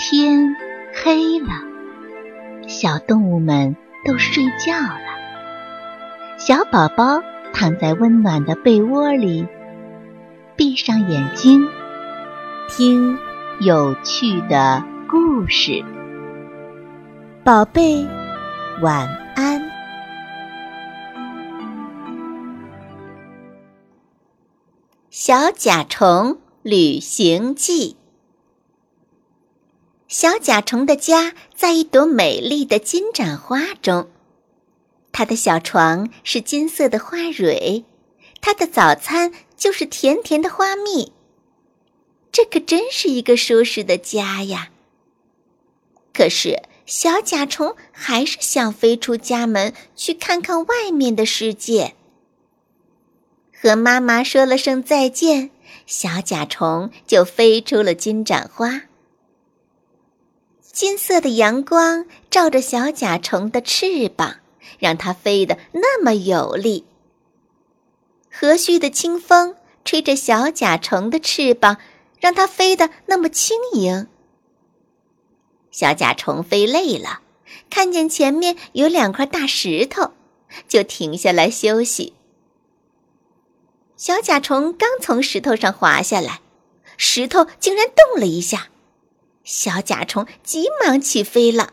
天黑了，小动物们都睡觉了。小宝宝躺在温暖的被窝里，闭上眼睛，听有趣的故事。宝贝，晚安。小甲虫旅行记。小甲虫的家在一朵美丽的金盏花中，它的小床是金色的花蕊，它的早餐就是甜甜的花蜜。这可真是一个舒适的家呀！可是小甲虫还是想飞出家门去看看外面的世界。和妈妈说了声再见，小甲虫就飞出了金盏花。金色的阳光照着小甲虫的翅膀，让它飞得那么有力。和煦的清风吹着小甲虫的翅膀，让它飞得那么轻盈。小甲虫飞累了，看见前面有两块大石头，就停下来休息。小甲虫刚从石头上滑下来，石头竟然动了一下。小甲虫急忙起飞了。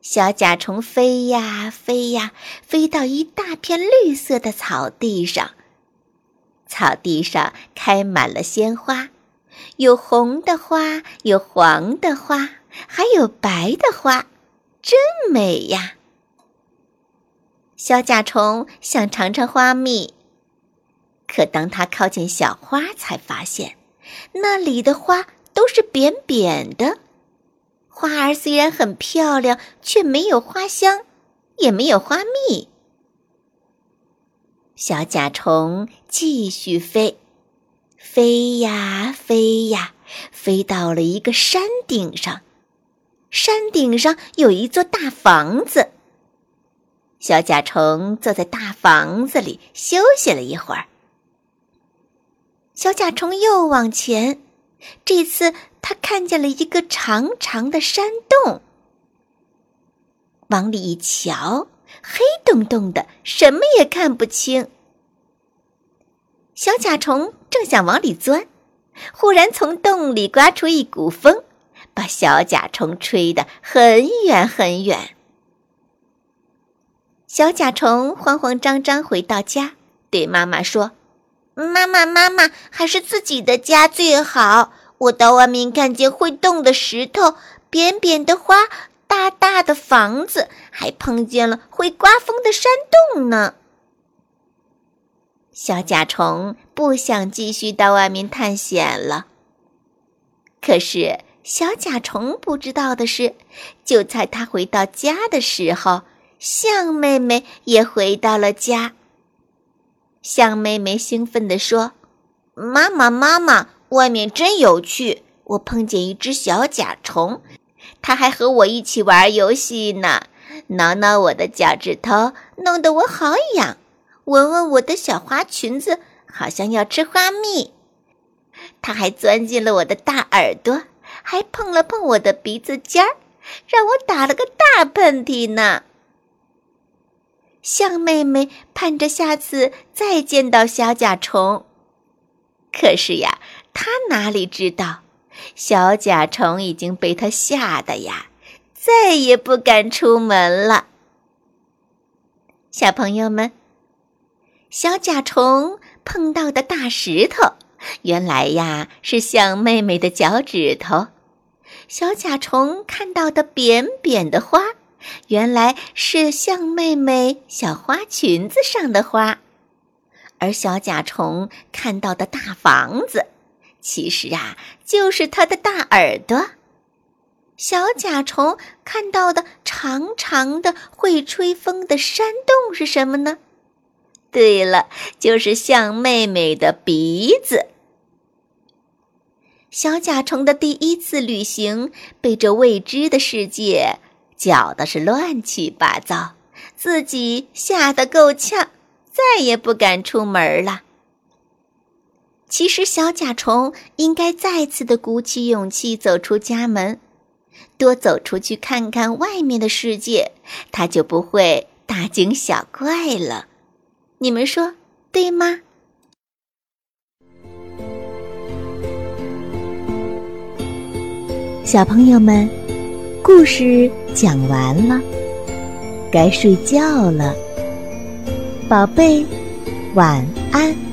小甲虫飞呀飞呀，飞到一大片绿色的草地上。草地上开满了鲜花，有红的花，有黄的花，还有白的花，真美呀！小甲虫想尝尝花蜜，可当它靠近小花，才发现那里的花。都是扁扁的，花儿虽然很漂亮，却没有花香，也没有花蜜。小甲虫继续飞，飞呀飞呀，飞到了一个山顶上。山顶上有一座大房子。小甲虫坐在大房子里休息了一会儿。小甲虫又往前。这次他看见了一个长长的山洞，往里一瞧，黑洞洞的，什么也看不清。小甲虫正想往里钻，忽然从洞里刮出一股风，把小甲虫吹得很远很远。小甲虫慌慌张张回到家，对妈妈说。妈妈，妈妈，还是自己的家最好。我到外面看见会动的石头、扁扁的花、大大的房子，还碰见了会刮风的山洞呢。小甲虫不想继续到外面探险了。可是小甲虫不知道的是，就在他回到家的时候，象妹妹也回到了家。象妹妹兴奋地说：“妈妈，妈妈，外面真有趣！我碰见一只小甲虫，它还和我一起玩游戏呢，挠挠我的脚趾头，弄得我好痒；闻闻我的小花裙子，好像要吃花蜜。它还钻进了我的大耳朵，还碰了碰我的鼻子尖儿，让我打了个大喷嚏呢。”象妹妹盼着下次再见到小甲虫，可是呀，她哪里知道，小甲虫已经被她吓得呀，再也不敢出门了。小朋友们，小甲虫碰到的大石头，原来呀是象妹妹的脚趾头；小甲虫看到的扁扁的花。原来是象妹妹小花裙子上的花，而小甲虫看到的大房子，其实啊就是它的大耳朵。小甲虫看到的长长的会吹风的山洞是什么呢？对了，就是象妹妹的鼻子。小甲虫的第一次旅行被这未知的世界。搅的是乱七八糟，自己吓得够呛，再也不敢出门了。其实小甲虫应该再次的鼓起勇气走出家门，多走出去看看外面的世界，它就不会大惊小怪了。你们说对吗？小朋友们，故事讲完了，该睡觉了，宝贝，晚安。